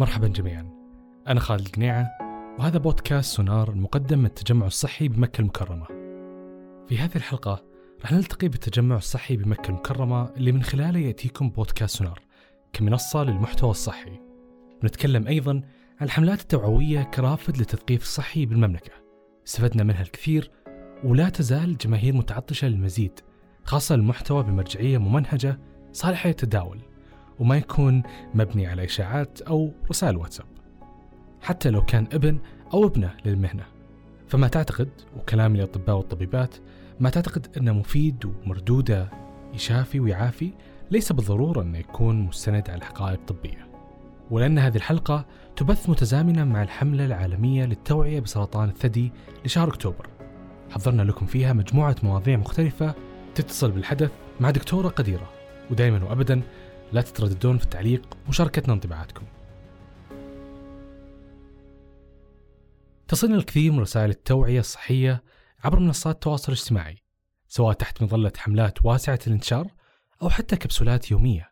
مرحبا جميعا. أنا خالد القنيعة وهذا بودكاست سونار المقدم من التجمع الصحي بمكة المكرمة. في هذه الحلقة راح نلتقي بالتجمع الصحي بمكة المكرمة اللي من خلاله يأتيكم بودكاست سونار كمنصة للمحتوى الصحي. ونتكلم أيضا عن الحملات التوعوية كرافد للتثقيف الصحي بالمملكة. استفدنا منها الكثير ولا تزال جماهير متعطشة للمزيد خاصة المحتوى بمرجعية ممنهجة صالحة للتداول. وما يكون مبني على إشاعات أو رسائل واتساب. حتى لو كان ابن أو ابنة للمهنة. فما تعتقد وكلام الأطباء والطبيبات ما تعتقد أنه مفيد ومردوده يشافي ويعافي ليس بالضرورة أنه يكون مستند على حقائق طبية ولأن هذه الحلقة تبث متزامنة مع الحملة العالمية للتوعية بسرطان الثدي لشهر أكتوبر. حضرنا لكم فيها مجموعة مواضيع مختلفة تتصل بالحدث مع دكتورة قديرة. ودائما وأبدا لا تترددون في التعليق ومشاركتنا انطباعاتكم تصلنا الكثير من رسائل التوعية الصحية عبر منصات التواصل الاجتماعي سواء تحت مظلة حملات واسعة الانتشار أو حتى كبسولات يومية.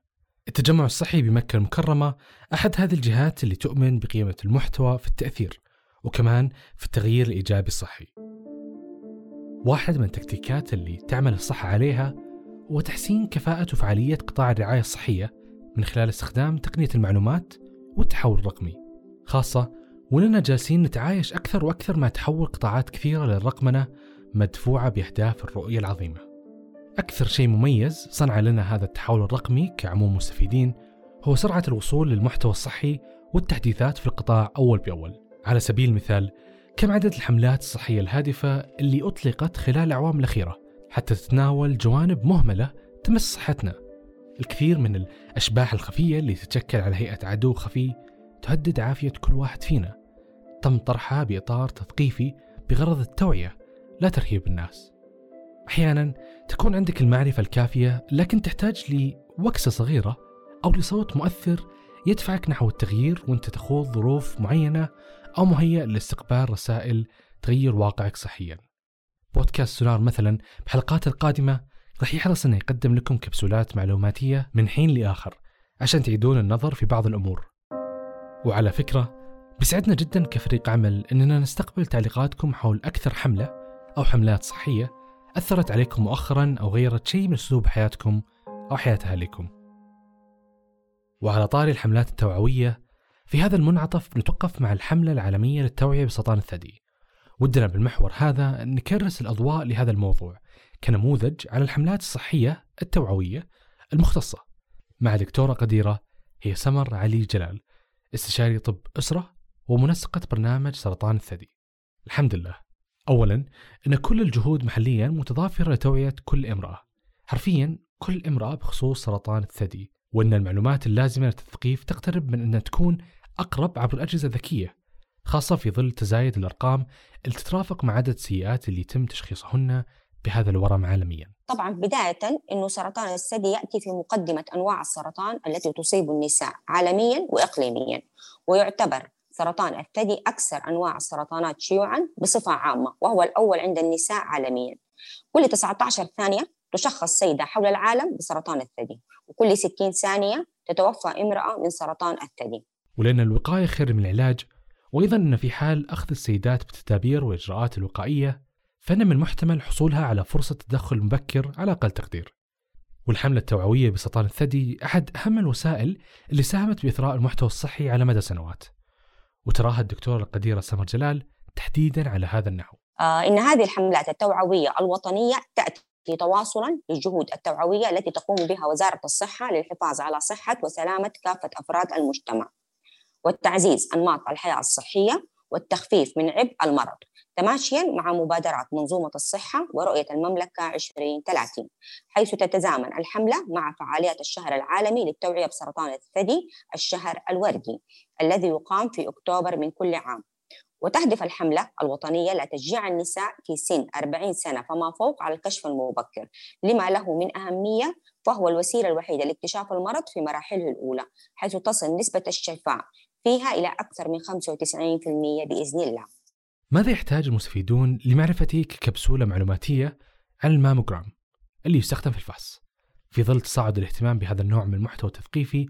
التجمع الصحي بمكة المكرمة أحد هذه الجهات اللي تؤمن بقيمة المحتوى في التأثير وكمان في التغيير الإيجابي الصحي. واحد من التكتيكات اللي تعمل الصحة عليها هو تحسين كفاءة وفعالية قطاع الرعاية الصحية من خلال استخدام تقنية المعلومات والتحول الرقمي. خاصة ولنا جالسين نتعايش أكثر وأكثر مع تحول قطاعات كثيرة للرقمنة مدفوعة بأهداف الرؤية العظيمة. أكثر شيء مميز صنع لنا هذا التحول الرقمي كعموم مستفيدين هو سرعة الوصول للمحتوى الصحي والتحديثات في القطاع أول بأول. على سبيل المثال كم عدد الحملات الصحية الهادفة اللي أطلقت خلال الأعوام الأخيرة؟ حتى تتناول جوانب مهملة تمس صحتنا. الكثير من الأشباح الخفية اللي تتشكل على هيئة عدو خفي تهدد عافية كل واحد فينا. تم طرحها بإطار تثقيفي بغرض التوعية لا ترهيب الناس. أحيانا تكون عندك المعرفة الكافية لكن تحتاج لوكسة صغيرة أو لصوت مؤثر يدفعك نحو التغيير وانت تخوض ظروف معينة أو مهيأ لاستقبال رسائل تغير واقعك صحيا. بودكاست سونار مثلا بحلقات القادمة راح يحرص إنه يقدم لكم كبسولات معلوماتية من حين لآخر عشان تعيدون النظر في بعض الأمور وعلى فكرة بيسعدنا جدا كفريق عمل إننا نستقبل تعليقاتكم حول أكثر حملة أو حملات صحية أثرت عليكم مؤخرا أو غيرت شيء من أسلوب حياتكم أو حياة أهاليكم. وعلى طاري الحملات التوعوية في هذا المنعطف نتوقف مع الحملة العالمية للتوعية بسرطان الثدي. ودنا بالمحور هذا نكرس الأضواء لهذا الموضوع كنموذج على الحملات الصحية التوعوية المختصة. مع دكتورة قديرة هي سمر علي جلال استشاري طب أسرة ومنسقة برنامج سرطان الثدي. الحمد لله. أولا أن كل الجهود محليا متضافرة لتوعية كل امرأة. حرفيا كل امرأة بخصوص سرطان الثدي وأن المعلومات اللازمة للتثقيف تقترب من أن تكون أقرب عبر الأجهزة الذكية. خاصة في ظل تزايد الأرقام اللي تترافق مع عدد السيئات اللي يتم تشخيصهن بهذا الورم عالميا. طبعا بداية أنه سرطان الثدي يأتي في مقدمة أنواع السرطان التي تصيب النساء عالميا وإقليميا ويعتبر سرطان الثدي أكثر أنواع السرطانات شيوعا بصفة عامة وهو الأول عند النساء عالميا. كل 19 ثانية تشخص سيدة حول العالم بسرطان الثدي وكل 60 ثانية تتوفى امرأة من سرطان الثدي. ولأن الوقاية خير من العلاج وأيضا أن في حال أخذ السيدات بالتدابير والإجراءات الوقائية فإن من المحتمل حصولها على فرصة تدخل مبكر على أقل تقدير. والحملة التوعوية بسرطان الثدي أحد أهم الوسائل اللي ساهمت بإثراء المحتوى الصحي على مدى سنوات. وتراها الدكتورة القديرة سمر جلال تحديدا على هذا النحو. آه إن هذه الحملات التوعوية الوطنية تأتي تواصلا للجهود التوعوية التي تقوم بها وزارة الصحة للحفاظ على صحة وسلامة كافة أفراد المجتمع. والتعزيز أنماط الحياة الصحية والتخفيف من عبء المرض. تماشيا مع مبادرات منظومة الصحة ورؤية المملكة 2030 حيث تتزامن الحملة مع فعاليات الشهر العالمي للتوعية بسرطان الثدي الشهر الوردي الذي يقام في أكتوبر من كل عام. وتهدف الحملة الوطنية لتشجيع النساء في سن 40 سنة فما فوق على الكشف المبكر لما له من أهمية فهو الوسيلة الوحيدة لاكتشاف المرض في مراحله الأولى حيث تصل نسبة الشفاء فيها إلى أكثر من 95% بإذن الله. ماذا يحتاج المستفيدون لمعرفته ككبسولة معلوماتية عن الماموجرام اللي يستخدم في الفحص؟ في ظل تصاعد الاهتمام بهذا النوع من المحتوى التثقيفي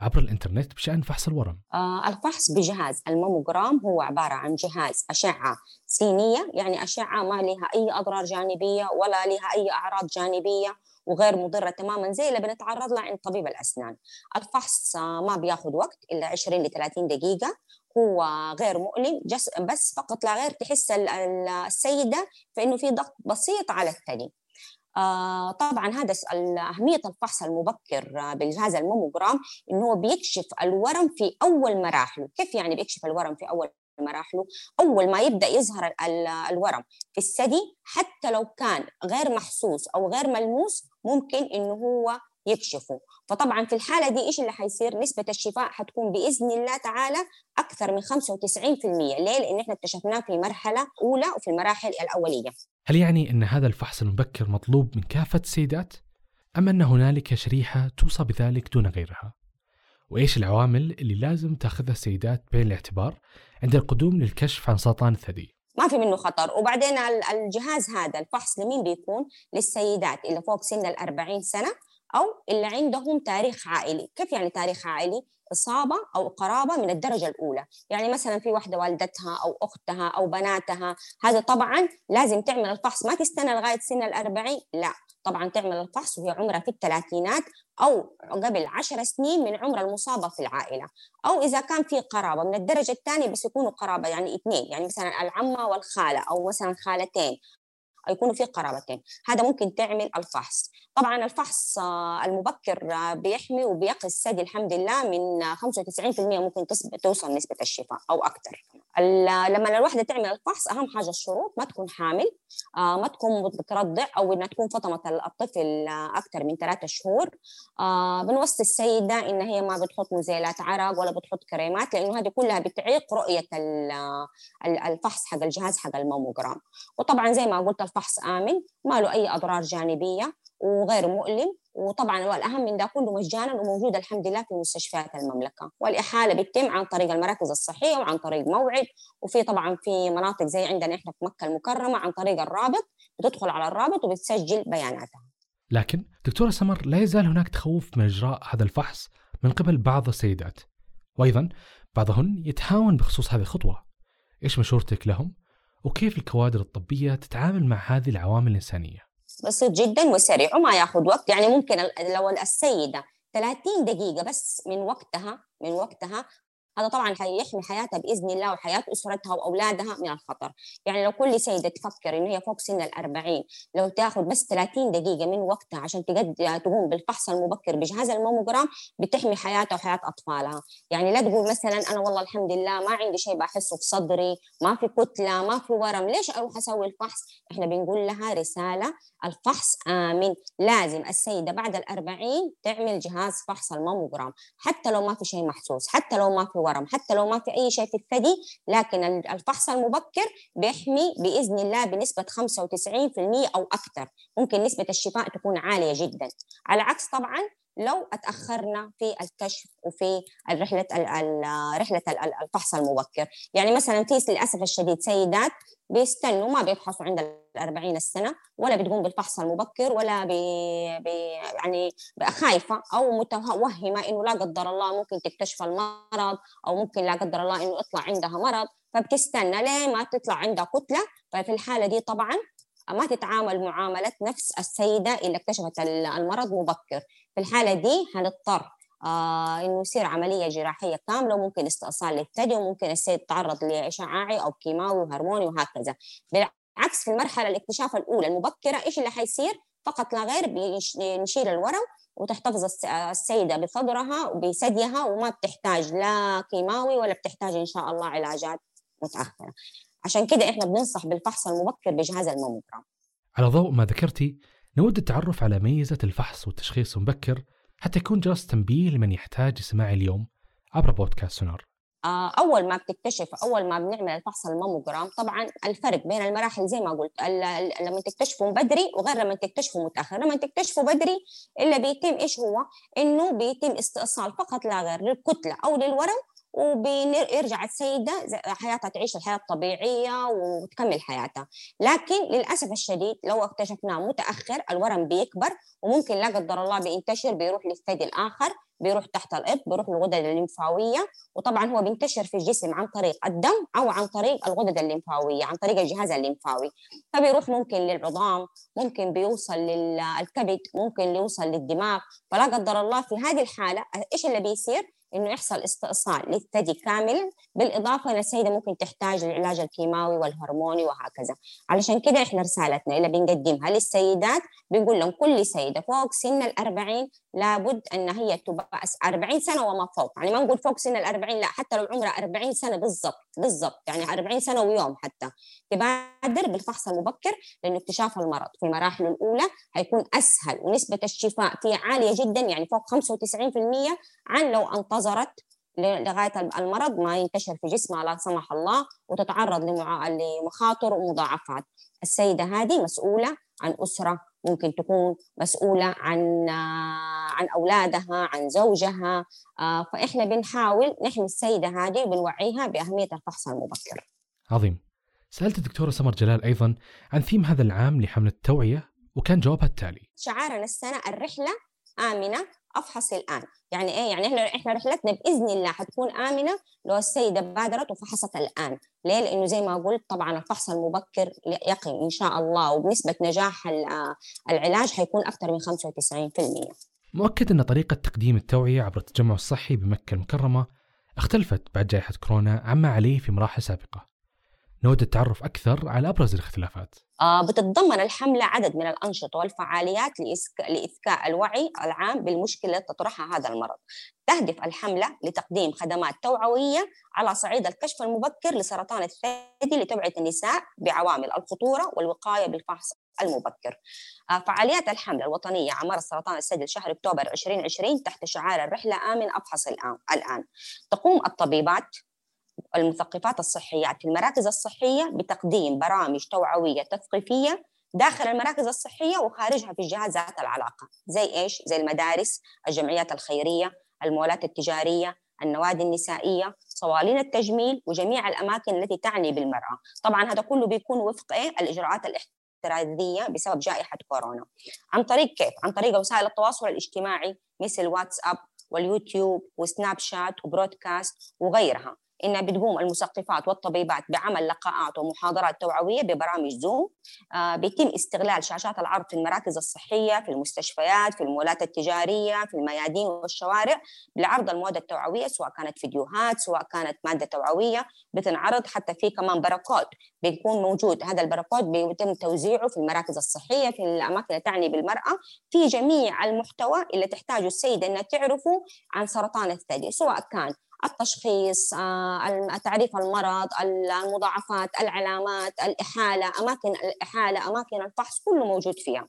عبر الإنترنت بشأن فحص الورم. آه الفحص بجهاز الماموجرام هو عبارة عن جهاز أشعة سينية يعني أشعة ما لها أي أضرار جانبية ولا لها أي أعراض جانبية. وغير مضرة تماما زي اللي بنتعرض لها عند طبيب الأسنان. الفحص آه ما بياخذ وقت إلا 20 ل 30 دقيقة. هو غير مؤلم بس فقط لا غير تحس السيدة فإنه في ضغط بسيط على الثدي. آه طبعا هذا أهمية الفحص المبكر بالجهاز الموموجرام إنه بيكشف الورم في أول مراحله. كيف يعني بيكشف الورم في أول مراحله أول ما يبدأ يظهر الورم في الثدي حتى لو كان غير محسوس أو غير ملموس ممكن إنه هو يكشفوا فطبعا في الحالة دي إيش اللي حيصير نسبة الشفاء حتكون بإذن الله تعالى أكثر من 95% ليه؟ لأن إحنا اكتشفناه في مرحلة أولى وفي المراحل الأولية هل يعني أن هذا الفحص المبكر مطلوب من كافة السيدات؟ أم أن هنالك شريحة توصى بذلك دون غيرها؟ وإيش العوامل اللي لازم تأخذها السيدات بعين الاعتبار عند القدوم للكشف عن سرطان الثدي؟ ما في منه خطر. وبعدين الجهاز هذا الفحص لمين بيكون؟ للسيدات اللي فوق سن الأربعين سنة أو اللي عندهم تاريخ عائلي. كيف يعني تاريخ عائلي؟ إصابة أو قرابة من الدرجة الأولى. يعني مثلا في واحدة والدتها أو أختها أو بناتها. هذا طبعا لازم تعمل الفحص. ما تستنى لغاية سن الأربعين لا. طبعا تعمل الفحص وهي عمرها في الثلاثينات أو قبل عشر سنين من عمر المصابة في العائلة. أو إذا كان في قرابة من الدرجة الثانية بس يكونوا قرابة يعني اثنين يعني مثلا العمة والخالة أو مثلا خالتين يكونوا في قرابتين. هذا ممكن تعمل الفحص. طبعا الفحص آه، المبكر آه، بيحمي وبيقي الثدي الحمد لله من 95% ممكن توصل نسبة الشفاء أو أكثر. لما الوحدة تعمل الفحص أهم حاجة الشروط ما تكون حامل آه، ما تكون بترضع أو إنها تكون فطمة الطفل أكثر من ثلاثة شهور. بنوصي السيدة إن هي ما بتحط مزيلات عرق ولا بتحط كريمات لأنه هذه كلها بتعيق رؤية الفحص حق الجهاز حق الموموجرام وطبعا زي ما قلت الفحص آمن ما له أي أضرار جانبية. وغير مؤلم. وطبعا والأهم من ده كله مجانا وموجود الحمد لله في مستشفيات المملكة. والإحالة بتتم عن طريق المراكز الصحية وعن طريق موعد. وفي طبعا في مناطق زي عندنا إحنا في مكة المكرمة عن طريق الرابط. بتدخل على الرابط وبتسجل بياناتها. لكن دكتورة سمر لا يزال هناك تخوف من إجراء هذا الفحص من قبل بعض السيدات. وأيضا بعضهن يتهاون بخصوص هذه الخطوة. إيش مشورتك لهم؟ وكيف الكوادر الطبية تتعامل مع هذه العوامل الإنسانية؟ بسيط جدا وسريع وما ياخذ وقت. يعني ممكن لو السيدة 30 دقيقة بس من وقتها من وقتها هذا طبعا حيحمي حياتها بإذن الله وحياة أسرتها وأولادها من الخطر، يعني لو كل سيدة تفكر ان هي فوق سن الأربعين لو تاخذ بس 30 دقيقة من وقتها عشان تقد تقوم بالفحص المبكر بجهاز الموموجرام بتحمي حياتها وحياة أطفالها، يعني لا تقول مثلا أنا والله الحمد لله ما عندي شيء بحسه في صدري، ما في كتلة، ما في ورم، ليش أروح أسوي الفحص؟ إحنا بنقول لها رسالة الفحص آمن، لازم السيدة بعد الأربعين تعمل جهاز فحص الموموجرام، حتى لو ما في شيء محسوس، حتى لو ما في ورم حتى لو ما في أي شيء في الثدي لكن الفحص المبكر بيحمي بإذن الله بنسبة 95% أو أكثر. ممكن نسبة الشفاء تكون عالية جدا. على عكس طبعا لو اتأخرنا في الكشف وفي رحلة رحله الفحص المبكر. يعني مثلا في للأسف الشديد سيدات بيستنوا ما بيفحصوا عند الأربعين السنة ولا بتقوم بالفحص المبكر ولا بي يعني خايفة أو متوهمة إنه لا قدر الله ممكن تكتشف المرض أو ممكن لا قدر الله إنه يطلع عندها مرض فبتستنى ليه ما تطلع عندها كتلة. ففي الحالة دي طبعا ما تتعامل معاملة نفس السيدة اللي اكتشفت المرض مبكر. في الحالة دي هنضطر آه إنه يصير عملية جراحية كاملة وممكن استئصال للثدي وممكن السيد يتعرض لإشعاعي أو كيماوي وهرموني وهكذا. بالعكس في المرحلة الاكتشاف الأولى المبكرة إيش اللي حيصير؟ فقط لا غير بنشيل الورم وتحتفظ السيدة بصدرها وبثديها وما بتحتاج لا كيماوي ولا بتحتاج إن شاء الله علاجات متأخرة. عشان كده إحنا بننصح بالفحص المبكر بجهاز الماموجرام على ضوء ما ذكرتي نود التعرف على ميزة الفحص والتشخيص المبكر حتى يكون جرس تنبيه لمن يحتاج يسمع اليوم عبر بودكاست سونار. آه، أول ما بتكتشف أول ما بنعمل الفحص الماموجرام طبعا الفرق بين المراحل زي ما قلت لما تكتشفوا بدري وغير لما تكتشفوا متأخر. لما تكتشفوا بدري اللي بيتم إيش هو؟ إنه بيتم استئصال فقط لا غير للكتلة أو للورم وبيرجع السيدة حياتها تعيش الحياة الطبيعية وتكمل حياتها لكن للأسف الشديد لو اكتشفناه متأخر الورم بيكبر وممكن لا قدر الله بينتشر بيروح للثدي الآخر بيروح تحت الإبط بيروح للغدد الليمفاوية. وطبعا هو بينتشر في الجسم عن طريق الدم أو عن طريق الغدد الليمفاوية عن طريق الجهاز الليمفاوي. فبيروح ممكن للعظام ممكن بيوصل للكبد ممكن يوصل للدماغ. فلا قدر الله في هذه الحالة إيش اللي بيصير؟ إنه يحصل استئصال للثدي كاملا بالإضافة ان السيدة ممكن تحتاج للعلاج الكيماوي والهرموني وهكذا. علشان كده إحنا رسالتنا اللي بنقدمها للسيدات بنقول لهم كل سيدة فوق سن الأربعين لابد إن هي تبقى 40 سنة وما فوق. يعني ما نقول فوق سن الأربعين لا حتى لو عمرها 40 سنة بالضبط بالضبط. يعني 40 سنة ويوم حتى. تبادر بالفحص المبكر لأنه اكتشاف المرض. في المراحل الأولى هيكون أسهل ونسبة الشفاء فيه عالية جدا يعني فوق 95% عن لو انتظرت لغاية المرض ما ينتشر في جسمها لا سمح الله وتتعرض لمخاطر ومضاعفات. السيدة هذه مسؤولة عن أسرة ممكن تكون مسؤولة عن عن أولادها عن زوجها فإحنا بنحاول نحمي السيدة هذه وبنوعيها بأهمية الفحص المبكر. عظيم. سألت الدكتورة سمر جلال أيضا عن ثيم هذا العام لحملة التوعية وكان جوابها التالي. شعارنا السنة الرحلة آمنة أفحص الآن. يعني إيه؟ يعني إحنا إحنا رحلتنا بإذن الله حتكون آمنة لو السيدة بادرت وفحصت الآن. ليه؟ لأنه زي ما قلت طبعا الفحص المبكر يقين إن شاء الله وبنسبة نجاح العلاج حيكون أكثر من 95% مؤكد أن طريقة تقديم التوعية عبر التجمع الصحي بمكة المكرمة اختلفت بعد جائحة كورونا عما عليه في مراحل سابقة. نود التعرف أكثر على أبرز الاختلافات. آه بتتضمن الحملة عدد من الأنشطة والفعاليات لإذكاء الوعي العام بالمشكلة تطرحها هذا المرض. تهدف الحملة لتقديم خدمات توعوية على صعيد الكشف المبكر لسرطان الثدي لتوعية النساء بعوامل الخطورة والوقاية بالفحص المبكر. آه فعاليات الحملة الوطنية عن سرطان الثدي لشهر أكتوبر 2020 تحت شعار الرحلة آمن أفحص الآن. تقوم الطبيبات المثقفات الصحيات في المراكز الصحية بتقديم برامج توعوية تثقيفية داخل المراكز الصحية وخارجها في الجهات ذات العلاقة زي إيش؟ زي المدارس الجمعيات الخيرية المولات التجارية النوادي النسائية صوالين التجميل وجميع الأماكن التي تعني بالمرأة طبعا هذا كله بيكون وفق إيه؟ الإجراءات الاحترازية بسبب جائحة كورونا عن طريق كيف؟ عن طريق وسائل التواصل الاجتماعي مثل واتساب واليوتيوب وسناب شات وبرودكاست وغيرها إنها بتقوم المثقفات والطبيبات بعمل لقاءات ومحاضرات توعوية ببرامج زوم آه بيتم استغلال شاشات العرض في المراكز الصحية في المستشفيات في المولات التجارية في الميادين والشوارع لعرض المواد التوعوية سواء كانت فيديوهات سواء كانت مادة توعوية بتنعرض. حتى في كمان بركود بيكون موجود هذا البركود بيتم توزيعه في المراكز الصحية في الأماكن اللي تعني بالمرأة في جميع المحتوى اللي تحتاجه السيدة إنها تعرفه عن سرطان الثدي سواء كان التشخيص آه، تعريف المرض المضاعفات العلامات الإحالة أماكن الإحالة أماكن الفحص كله موجود فيها.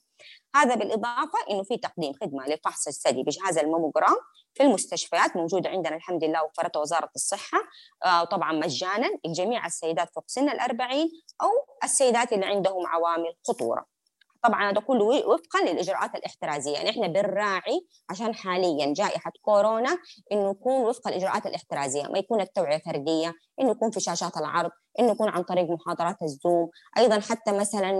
هذا بالإضافة إنه في تقديم خدمة لفحص الثدي بجهاز الموموجرام في المستشفيات موجودة عندنا الحمد لله وفرتها وزارة الصحة آه، طبعا مجانا لجميع السيدات فوق سن الأربعين أو السيدات اللي عندهم عوامل خطورة. طبعا هذا كله وفقا للإجراءات الاحترازية. يعني إحنا بنراعي عشان حاليا جائحة كورونا إنه يكون وفق الاجراءات الاحترازية. ما يكون التوعية فردية إنه يكون في شاشات العرض إنه يكون عن طريق محاضرات الزوم. أيضا حتى مثلا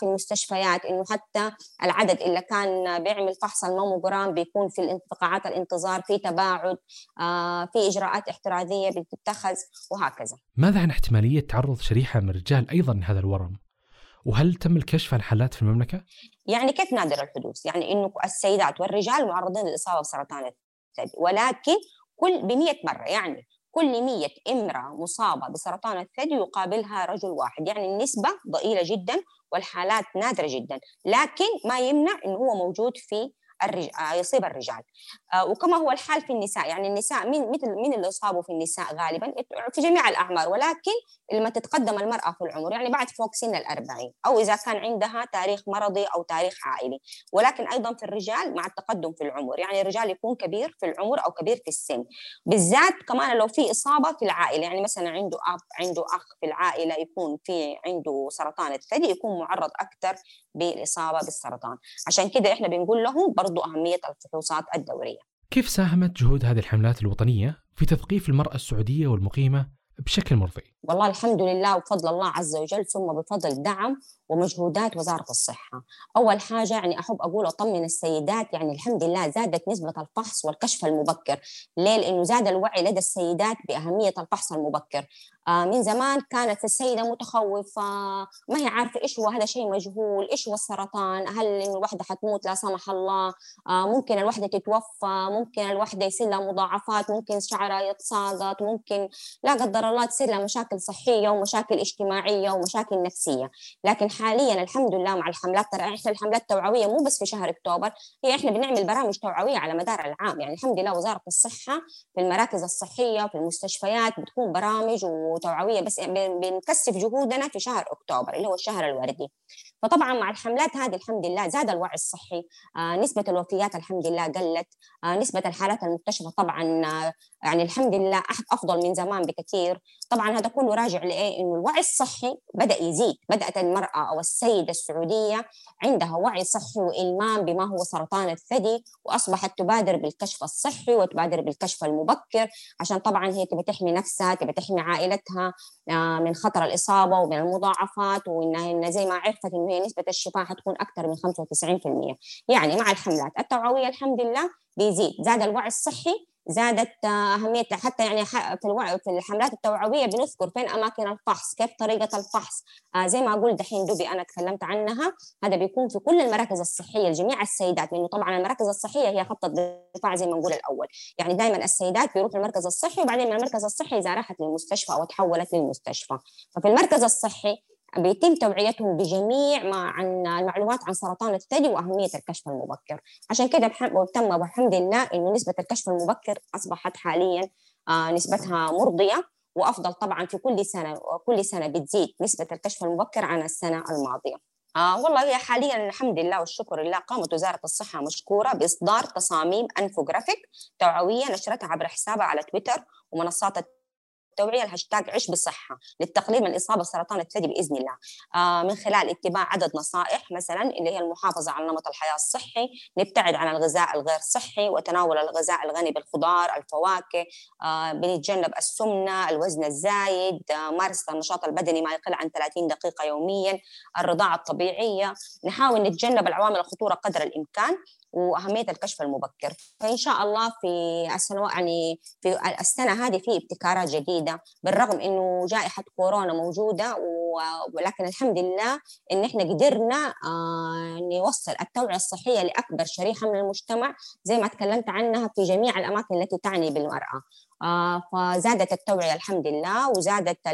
في المستشفيات إنه حتى العدد اللي كان بيعمل فحص الموموجرام بيكون في قاعات الانتظار في تباعد آه، في إجراءات احترازية بتتخذ وهكذا. ماذا عن احتمالية تعرض شريحة من الرجال أيضا لهذا الورم؟ وهل تم الكشف عن حالات في المملكة؟ يعني كيف نادر الحدوث؟ يعني إنه السيدات والرجال معرضين للإصابة بسرطان الثدي ولكن كل ب 100 مرة يعني كل 100 إمرأة مصابة بسرطان الثدي يقابلها رجل واحد يعني النسبة ضئيلة جدا والحالات نادرة جدا لكن ما يمنع إنه هو موجود في يصيب الرجال. آه، وكما هو الحال في النساء. يعني النساء مين مثل مين اللي يصابوا في النساء غالبا في جميع الأعمار. ولكن لما تتقدم المرأة في العمر يعني بعد فوق سن الأربعين أو إذا كان عندها تاريخ مرضي أو تاريخ عائلي. ولكن أيضا في الرجال مع التقدم في العمر. يعني الرجال يكون كبير في العمر أو كبير في السن. بالذات كمان لو في إصابة في العائلة. يعني مثلا عنده أب عنده أخ في العائلة يكون في عنده سرطان الثدي يكون معرض أكثر بالإصابة بالسرطان. عشان كده إحنا بنقول لهم برضو أهمية الفحوصات الدورية. كيف ساهمت جهود هذه الحملات الوطنية في تثقيف المرأة السعودية والمقيمة بشكل مرضي؟ والله الحمد لله وبفضل الله عز وجل ثم بفضل دعم ومجهودات وزارة الصحة. أول حاجة يعني أحب أقول أطمن السيدات يعني الحمد لله زادت نسبة الفحص والكشف المبكر ليه؟ لأنه زاد الوعي لدى السيدات بأهمية الفحص المبكر. من زمان كانت السيدة متخوفة ما هي عارفة إيش هو هذا شيء مجهول إيش هو السرطان هل الوحدة حتموت؟ لا سمح الله. آه ممكن الوحدة تتوفى ممكن الوحدة يصير لها مضاعفات ممكن شعرها يتساقط ممكن لا قدر الله تصير لها مشاكل صحية ومشاكل اجتماعية ومشاكل نفسية. لكن حاليا الحمد لله مع الحملات ترى إحنا الحملات التوعويه مو بس في شهر أكتوبر هي إحنا بنعمل برامج توعوية على مدار العام. يعني الحمد لله وزارة الصحة في المراكز الصحية في المستشفيات بتكون برامج وتوعويه بس بنكثف جهودنا في شهر أكتوبر اللي هو الشهر الوردي. فطبعا مع الحملات هذه الحمد لله زاد الوعي الصحي آه نسبة الوفيات الحمد لله قلت آه نسبة الحالات المكتشفة طبعا آه يعني الحمد لله أفضل من زمان بكثير. طبعا هذا كله راجع لإيه؟ إنه الوعي الصحي بدأ يزيد. بدأت المرأة أو السيدة السعودية عندها وعي صحي وإلمام بما هو سرطان الثدي وأصبحت تبادر بالكشف الصحي وتبادر بالكشف المبكر. عشان طبعا هي تبي تحمي نفسها تبي تحمي عائلتها من خطر الإصابة ومن المضاعفات وإنها زي ما عرفت إنه هي نسبة الشفاء حتكون أكثر من 95% يعني مع الحملات. التوعوية الحمد لله بيزيد. زاد الوعي الصحي زادت أهميتها حتى يعني في الوعي في الحملات التوعوية بنذكر فين أماكن الفحص كيف طريقة الفحص. آه زي ما أقول دحين دوبي أنا تكلمت عنها. هذا بيكون في كل المراكز الصحية. لجميع السيدات لأنه طبعا المراكز الصحية هي خط الدفاع زي ما نقول الأول. يعني دائما السيدات بيروحوا المركز الصحي وبعدين من المركز الصحي إذا راحت للمستشفى أو تحولت للمستشفى. ففي المركز الصحي بيتم توعيتهم بجميع ما عن المعلومات عن سرطان الثدي وأهمية الكشف المبكر. عشان كده تم والحمد لله إنه نسبة الكشف المبكر أصبحت حاليا آه نسبتها مرضية وأفضل طبعا في كل سنة كل سنة بتزيد نسبة الكشف المبكر عن السنة الماضية. آه والله هي حاليا الحمد لله والشكر لله قامت وزارة الصحة مشكورة بإصدار تصاميم انفوجرافيك توعوية نشرتها عبر حسابها على تويتر ومنصات التوعيه الهاشتاج عش بصحه للتقليل من الإصابة بسرطان الثدي بإذن الله. آه من خلال اتباع عدد نصائح مثلا اللي هي المحافظة على نمط الحياة الصحي نبتعد عن الغذاء الغير صحي وتناول الغذاء الغني بالخضار الفواكه آه بنتجنب السمنة الوزن الزايد آه مارسه النشاط البدني ما يقل عن 30 دقيقة يوميا الرضاعة الطبيعية. نحاول نتجنب العوامل الخطورة قدر الإمكان. وأهمية الكشف المبكر. فإن شاء الله في السنوات يعني في السنة هذه في ابتكارات جديدة بالرغم إنه جائحة كورونا موجودة ولكن الحمد لله إن إحنا قدرنا آه، نوصل التوعية الصحية لأكبر شريحة من المجتمع زي ما تكلمت عنها في جميع الأماكن التي تعني بالمرأة. آه، فزادت التوعية الحمد لله وزادت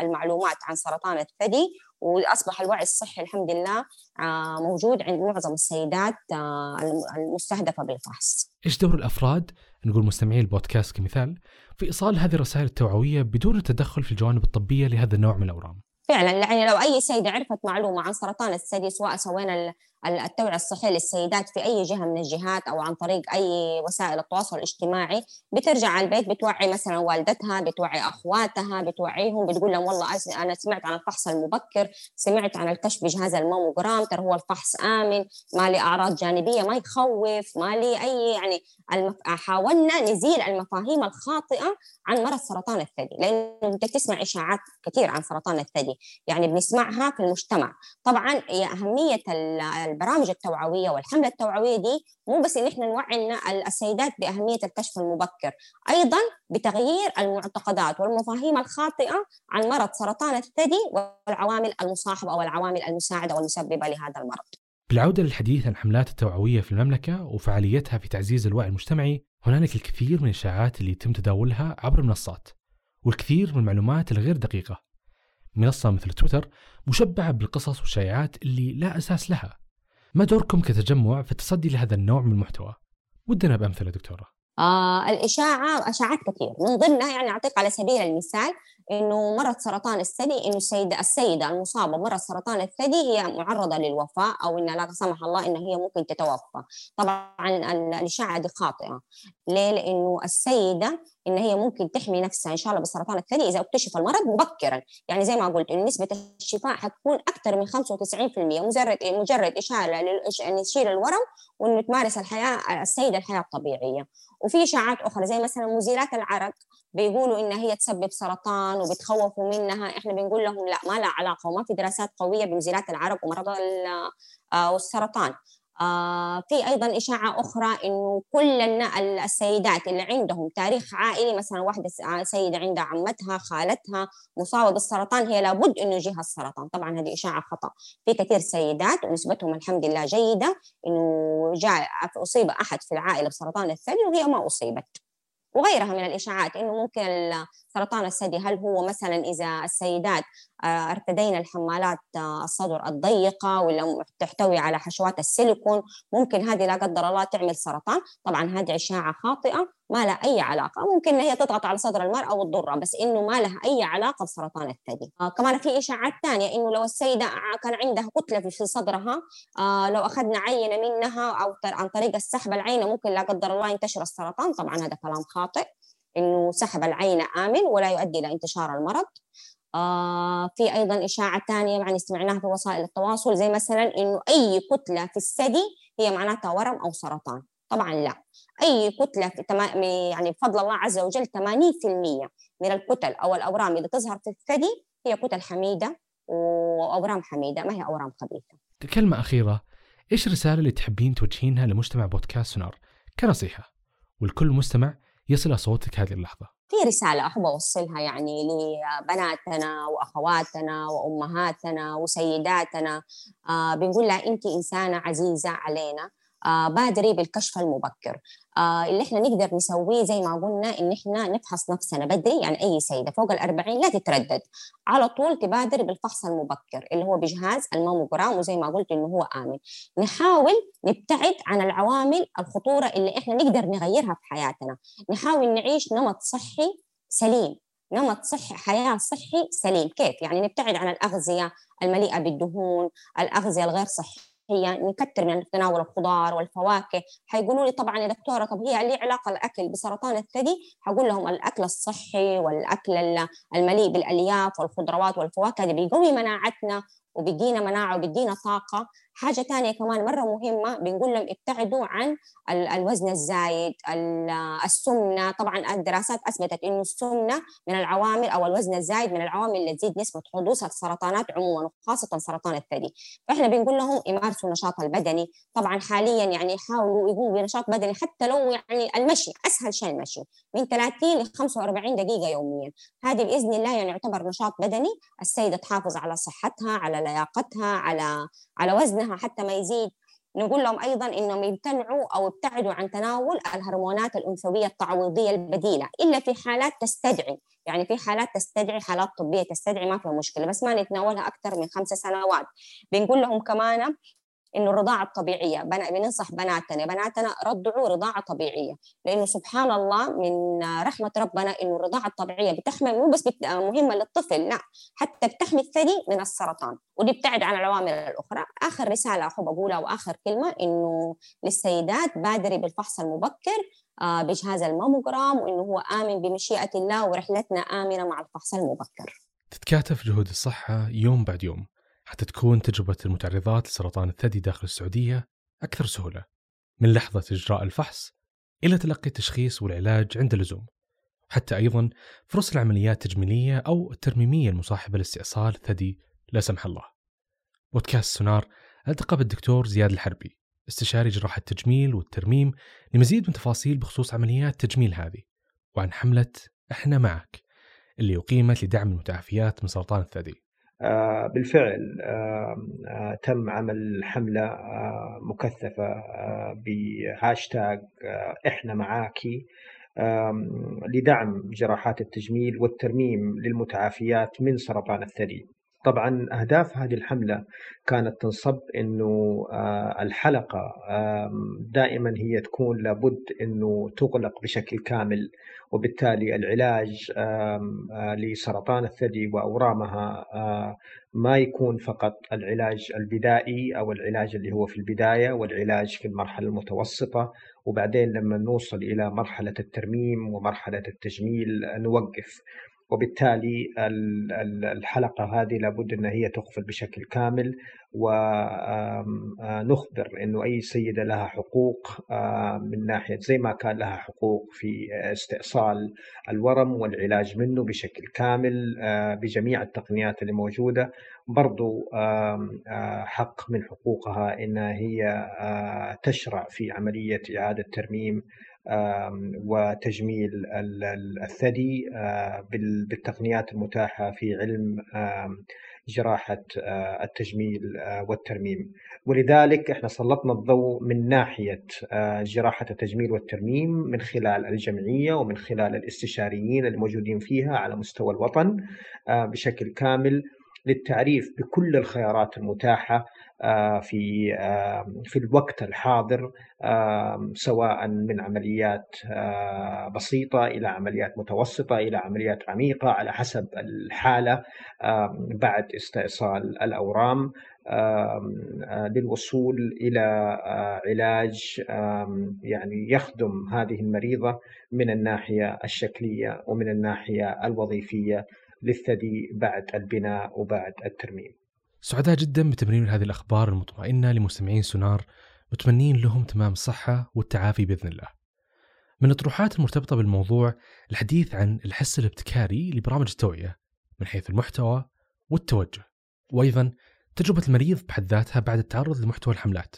المعلومات عن سرطان الثدي وأصبح الوعي الصحي الحمد لله آه، موجود عند معظم السيدات آه، المستهدفة بالفحص. إيش دور الأفراد نقول مستمعي البودكاست كمثال في إيصال هذه الرسائل التوعوية بدون التدخل في الجوانب الطبية لهذا النوع من الأورام؟ فعلا يعني لو أي سيدة عرفت معلومة عن سرطان الثدي سواء سوينا التوعية الصحية للسيدات في أي جهة من الجهات أو عن طريق أي وسائل التواصل الاجتماعي بترجع على البيت بتوعي مثلا والدتها بتوعي أخواتها بتوعيهم بتقول لهم والله أنا سمعت عن الفحص المبكر سمعت عن الكشف بجهاز الماموجرام ترى هو الفحص آمن ما لي أعراض جانبية ما يخوف ما لي أي يعني المف... حاولنا نزيل المفاهيم الخاطئة عن مرض سرطان الثدي لأنه أنت تسمع إشاعات كثير عن سرطان الثدي يعني بنسمعها في المجتمع. طبعا أهمية البرامج التوعوية والحملة التوعوية دي مو بس إن إحنا نوعي السيدات بأهمية الكشف المبكر أيضا بتغيير المعتقدات والمفاهيم الخاطئة عن مرض سرطان الثدي والعوامل المصاحبة أو العوامل المساعدة والمسببة لهذا المرض. بالعودة للحديث عن الحملات التوعوية في المملكة وفعاليتها في تعزيز الوعي المجتمعي هنالك الكثير من الإشاعات اللي يتم تداولها عبر المنصات والكثير من المعلومات الغير دقيقة. منصة مثل تويتر مشبعة بالقصص والشائعات اللي لا أساس لها. ما دوركم كتجمع في التصدي لهذا النوع من المحتوى؟ ودنا بأمثلة دكتورة آه الإشاعة أشاعات كثير. من ضمنها يعني أعطيك على سبيل المثال إنه مرض سرطان الثدي إنه السيده السيدة المصابة بمرض سرطان الثدي هي معرضة للوفاة أو انها لا سمح الله انها هي ممكن تتوفى. طبعا الإشاعة دي خاطئة. ليه؟ لأنه السيدة إن هي ممكن تحمي نفسها إن شاء الله بسرطان الثدي. إذا اكتشف المرض مبكرا. يعني زي ما قلت إنه نسبة الشفاء حتكون أكثر من 95% مجرد مجرد إشارة ان نشيل الورم وإنه تمارس الحياة السيدة الحياة الطبيعية. وفي اشاعات أخرى زي مثلا مزيلات العرق بيقولوا انها هي تسبب سرطان وبتخوفوا منها إحنا بنقول لهم لا ما لها علاقة وما في دراسات قوية بنزلات العرق ومرض السرطان آه في أيضا إشاعة أخرى إنه كل السيدات اللي عندهم تاريخ عائلي مثلا واحدة سيدة عندها عمتها خالتها مصابه بالسرطان هي لابد إنه يجيها السرطان. طبعا هذه إشاعة خطأ. في كثير سيدات ونسبتهم الحمد لله جيدة إنه جاء أصيب أحد في العائلة بسرطان الثدي وهي ما أصيبت. وغيرها من الإشاعات إنه ممكن سرطان الثدي هل هو مثلا إذا السيدات آه، ارتدينا الحمالات آه، الصدر الضيقة ولا تحتوي على حشوات السيليكون ممكن هذه لا قدر الله تعمل سرطان. طبعا هذه إشاعة خاطئة ما لها أي علاقة. ممكن هي تضغط على صدر المرأة وتضرها بس إنه ما لها أي علاقة بسرطان الثدي. آه كمان في إشاعات ثانية إنه لو السيدة كان عندها كتلة في صدرها آه لو أخذنا عينة منها أو عن طريق السحب العينة ممكن لا قدر الله ينتشر السرطان. طبعا هذا كلام خاطئ. إنه سحب العينة آمن ولا يؤدي إلى انتشار المرض. آه في أيضا إشاعة ثانية يعني استمعناها في وسائل التواصل زي مثلا إنه أي كتلة في الثدي هي معناتها ورم أو سرطان. طبعا لا. أي كتلة في تما... يعني بفضل الله عز وجل 80% من الكتل أو الأورام اللي تظهر في الثدي هي كتل حميدة وأورام حميدة ما هي أورام خبيثة. كلمة أخيرة. إيش الرسالة اللي تحبين توجهينها لمجتمع بودكاست سونار؟ كنصيحة. والكل مستمع يصل صوتك هذه اللحظة. في رسالة أحب أوصلها يعني لبناتنا وأخواتنا وأمهاتنا وسيداتنا. آه بنقول لها أنت إنسانة عزيزة علينا. آه بادري بالكشف المبكر. اللي إحنا نقدر نسويه زي ما قلنا إن إحنا نفحص نفسنا بدري يعني أي سيدة فوق الأربعين لا تتردد. على طول تبادر بالفحص المبكر اللي هو بجهاز الماموجرام وزي ما قلت إنه هو آمن. نحاول نبتعد عن العوامل الخطورة اللي إحنا نقدر نغيرها في حياتنا. نحاول نعيش نمط صحي سليم نمط صحي حياة صحي سليم. كيف؟ يعني نبتعد عن الأغذية المليئة بالدهون الأغذية الغير صحية. هي نكتر من تناول الخضار والفواكه. حيقولوا لي طبعا يا دكتورة طب هي ليه علاقة الأكل بسرطان الثدي؟ حقول لهم الأكل الصحي والأكل المليء بالألياف والخضروات والفواكه اللي بيقوي مناعتنا وبيدينا مناعة وبيدينا طاقة. حاجة ثانية كمان مرة مهمة بنقول لهم ابتعدوا عن الوزن الزايد السمنة. طبعا الدراسات أثبتت إنه السمنة من العوامل أو الوزن الزايد من العوامل اللي تزيد نسبة حدوث السرطانات عموما وخاصة سرطان الثدي. فإحنا بنقول لهم يمارسوا النشاط البدني. طبعا حاليا يعني يحاولوا يقوموا بنشاط بدني حتى لو يعني المشي أسهل شيء المشي من 30 ل 45 دقيقة يوميا. هذه بإذن الله يعني يعتبر نشاط بدني السيدة تحافظ على صحتها على لياقتها على على وزنها. حتى ما يزيد. نقول لهم أيضا إنهم يمتنعوا أو يبتعدوا عن تناول الهرمونات الأنثوية التعويضيه البديلة إلا في حالات تستدعي. يعني في حالات تستدعي حالات طبية تستدعي ما فيها مشكلة بس ما نتناولها أكثر من خمسة سنوات. بنقول لهم كمان إنه الرضاعه الطبيعيه بننصح بناتنا بناتنا رضعوا رضاعة طبيعية. لأنه سبحان الله من رحمة ربنا إنه الرضاعه الطبيعيه بتحمي مو بس مهمة للطفل لا حتى بتحمي الثدي من السرطان. ودي بتبتعد عن العوامل الأخرى. آخر رسالة احب اقولها وآخر كلمة إنه للسيدات بادري بالفحص المبكر آه، بجهاز الماموجرام وإنه هو آمن بمشيئة الله ورحلتنا آمنة مع الفحص المبكر. تتكاتف جهود الصحة يوم بعد يوم. حتى تكون تجربة المتعرضات لسرطان الثدي داخل السعودية أكثر سهولة. من لحظة إجراء الفحص إلى تلقي التشخيص والعلاج عند اللزوم. حتى أيضا فرص العمليات التجميلية أو الترميمية المصاحبة لاستئصال الثدي لا سمح الله. بودكاست سونار ألتقى بالدكتور زياد الحربي استشاري جراحة التجميل والترميم لمزيد من تفاصيل بخصوص عمليات التجميل هذه وعن حملة إحنا معك اللي أقيمت لدعم المتعافيات من سرطان الثدي. بالفعل آه، تم عمل حملة آه، مكثفة بهاشتاج إحنا معاكي لدعم جراحات التجميل والترميم للمتعافيات من سرطان الثدي. طبعا أهداف هذه الحملة كانت تنصب أنه الحلقة دائما هي تكون لابد أنه تغلق بشكل كامل وبالتالي العلاج آه، لسرطان الثدي وأورامها آه، ما يكون فقط العلاج البدائي أو العلاج اللي هو في البداية والعلاج في المرحلة المتوسطة وبعدين لما نوصل إلى مرحلة الترميم ومرحلة التجميل نوقف. وبالتالي الحلقة هذه لابد أن هي تقفل بشكل كامل ونخبر أنه أي سيدة لها حقوق من ناحية زي ما كان لها حقوق في استئصال الورم والعلاج منه بشكل كامل بجميع التقنيات اللي موجودة. برضو حق من حقوقها أنها هي تشرع في عملية إعادة ترميم وتجميل الثدي بالتقنيات المتاحة في علم جراحة التجميل والترميم. ولذلك إحنا سلطنا الضوء من ناحية جراحة التجميل والترميم من خلال الجمعية ومن خلال الاستشاريين الموجودين فيها على مستوى الوطن بشكل كامل للتعريف بكل الخيارات المتاحة في آه، في الوقت الحاضر آه، سواء من عمليات بسيطة إلى عمليات متوسطة إلى عمليات عميقة على حسب الحالة بعد استئصال الأورام للوصول إلى علاج يعني يخدم هذه المريضة من الناحية الشكلية ومن الناحية الوظيفية للثدي بعد البناء وبعد الترميم. سعداء جدا بتمرير هذه الأخبار المطمئنة لمستمعين سونار متمنين لهم تمام الصحة والتعافي بإذن الله. من الطروحات المرتبطة بالموضوع الحديث عن الحس الابتكاري لبرامج التوعية من حيث المحتوى والتوجه. وأيضا تجربة المريض بحد ذاتها بعد التعرض لمحتوى الحملات.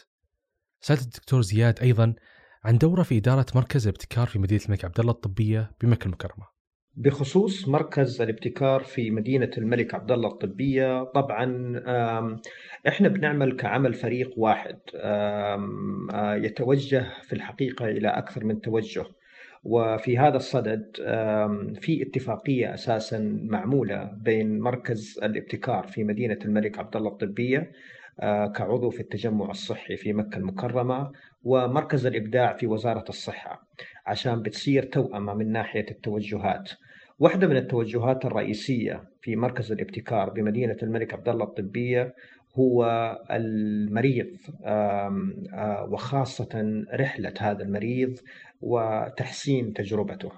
سألت الدكتور زياد أيضا عن دورة في إدارة مركز الابتكار في مدينة الملك عبد الله الطبية بمكة المكرمة. بخصوص مركز الابتكار في مدينة الملك عبد الله الطبية طبعا إحنا بنعمل كعمل فريق واحد يتوجه في الحقيقة إلى أكثر من توجه. وفي هذا الصدد في اتفاقية أساسا معمولة بين مركز الابتكار في مدينة الملك عبد الله الطبية كعضو في التجمع الصحي في مكة المكرمة ومركز الإبداع في وزارة الصحة. عشان بتصير توأمة من ناحية التوجهات. واحدة من التوجهات الرئيسية في مركز الابتكار بمدينة الملك عبد الله الطبية هو المريض وخاصة رحلة هذا المريض وتحسين تجربته.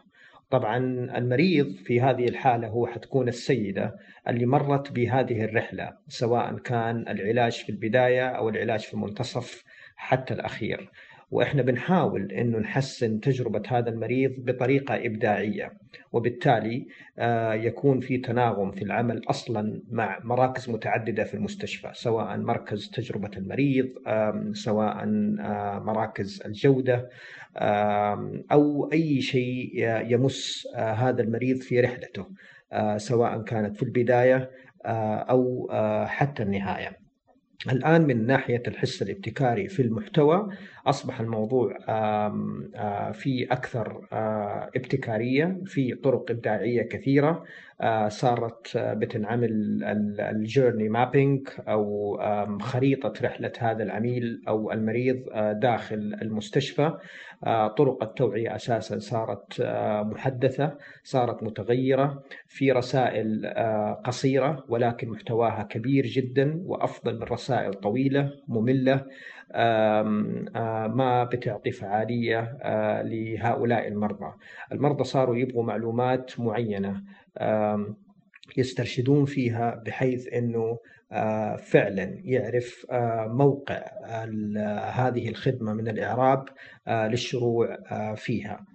طبعا المريض في هذه الحالة هو حتكون السيدة اللي مرت بهذه الرحلة سواء كان العلاج في البداية أو العلاج في المنتصف حتى الأخير. وإحنا بنحاول إنه نحسن تجربة هذا المريض بطريقة إبداعية. وبالتالي آه، يكون في تناغم في العمل أصلا مع مراكز متعددة في المستشفى سواء مركز تجربة المريض سواء آه، مراكز الجودة أو أي شيء يمس آه، هذا المريض في رحلته سواء كانت في البداية أو حتى النهاية. الآن من ناحية الحس الابتكاري في المحتوى أصبح الموضوع في أكثر ابتكارية في طرق إبداعية كثيرة صارت بتنعمل الجيرني مابينج أو خريطة رحلة هذا العميل أو المريض داخل المستشفى. طرق التوعية أساسا صارت محدثة صارت متغيرة في رسائل قصيرة ولكن محتواها كبير جدا وأفضل من رسائل طويلة مملة. ما بتعطي فعالية لهؤلاء المرضى المرضى صاروا يبغوا معلومات معينة يسترشدون فيها بحيث إنه فعلا يعرف موقع هذه الخدمة من الإعراب للشروع فيها.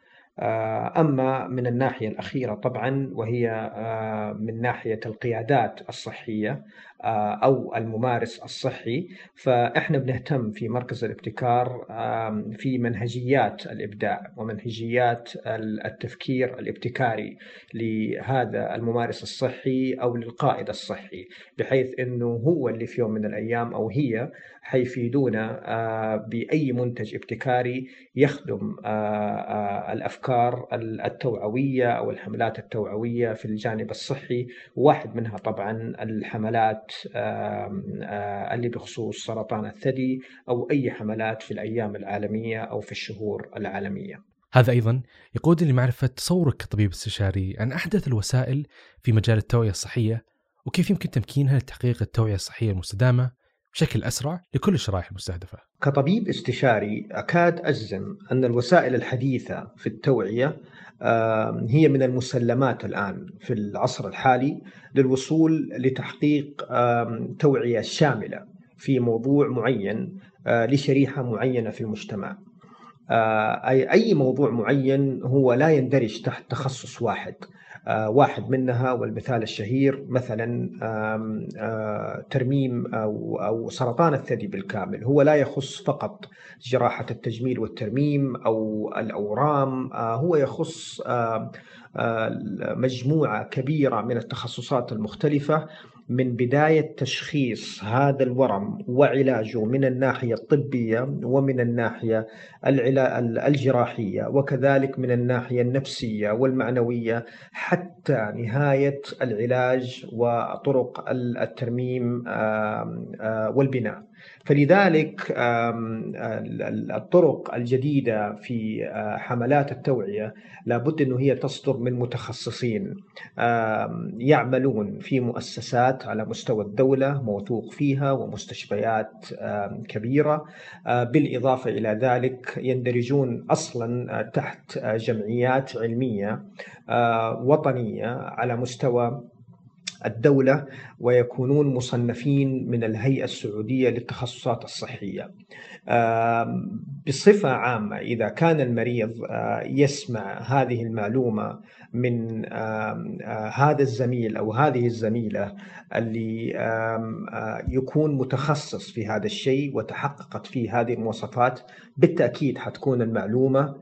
أما من الناحية الأخيرة طبعا وهي من ناحية القيادات الصحية آه، أو الممارس الصحي. فإحنا بنهتم في مركز الابتكار في منهجيات الإبداع ومنهجيات التفكير الابتكاري لهذا الممارس الصحي أو للقائد الصحي بحيث إنه هو اللي في يوم من الأيام أو هي حيفيدونا آه، بأي منتج ابتكاري يخدم آه، الأفكار التوعوية أو الحملات التوعوية في الجانب الصحي. واحد منها طبعا الحملات آه، اللي بخصوص سرطان الثدي أو أي حملات في الأيام العالمية أو في الشهور العالمية. هذا أيضا يقودني لمعرفة تصورك كطبيب استشاري عن أحدث الوسائل في مجال التوعية الصحية وكيف يمكن تمكينها لتحقيق التوعية الصحية المستدامة بشكل أسرع لكل الشرائح المستهدفة كطبيب استشاري أكاد أجزم أن الوسائل الحديثة في التوعية هي من المسلمات الآن في العصر الحالي للوصول لتحقيق توعية شاملة في موضوع معين لشريحة معينة في المجتمع. أي موضوع معين هو لا يندرج تحت تخصص واحد. واحد منها والمثال الشهير مثلا آه، ترميم أو سرطان الثدي بالكامل. هو لا يخص فقط جراحة التجميل والترميم أو الأورام آه، هو يخص مجموعة كبيرة من التخصصات المختلفة. من بداية تشخيص هذا الورم وعلاجه من الناحية الطبية ومن الناحية الجراحية وكذلك من الناحية النفسية والمعنوية حتى نهاية العلاج وطرق الترميم والبناء. فلذلك الطرق الجديدة في حملات التوعية لابد أنه هي تصدر من متخصصين يعملون في مؤسسات على مستوى الدولة موثوق فيها ومستشفيات كبيرة بالإضافة إلى ذلك يندرجون أصلا تحت جمعيات علمية وطنية على مستوى الدولة ويكونون مصنفين من الهيئة السعودية للتخصصات الصحية. بصفة عامة إذا كان المريض يسمع هذه المعلومة من هذا الزميل أو هذه الزميلة اللي يكون متخصص في هذا الشيء وتحققت فيه هذه المواصفات بالتأكيد حتكون المعلومة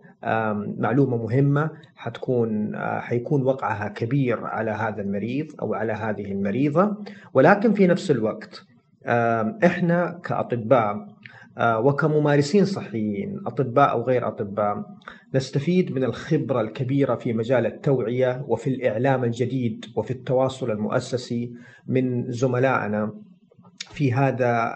معلومة مهمة حتكون حيكون وقعها كبير على هذا المريض أو على هذه المريضة. ولكن في نفس الوقت إحنا كأطباء وكممارسين صحيين أطباء أو غير أطباء نستفيد من الخبرة الكبيرة في مجال التوعية وفي الإعلام الجديد وفي التواصل المؤسسي من زملائنا. في هذا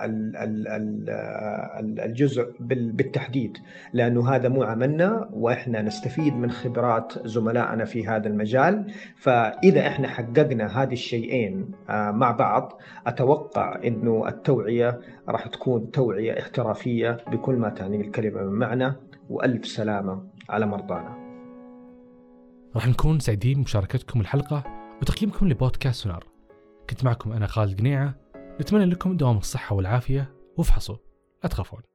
الجزء بالتحديد لأنه هذا مو عملنا وإحنا نستفيد من خبرات زملائنا في هذا المجال فإذا إحنا حققنا هذه الشيئين آه، مع بعض أتوقع إنه التوعية راح تكون توعية احترافية بكل ما تعنيه الكلمة من معنى وألف سلامة على مرضانا. راح نكون سعيدين بمشاركتكم الحلقة وتقييمكم لبودكاست سونار. كنت معكم أنا خالد قنيعة نتمنى لكم دوام الصحة والعافية وافحصوا لا تخافون.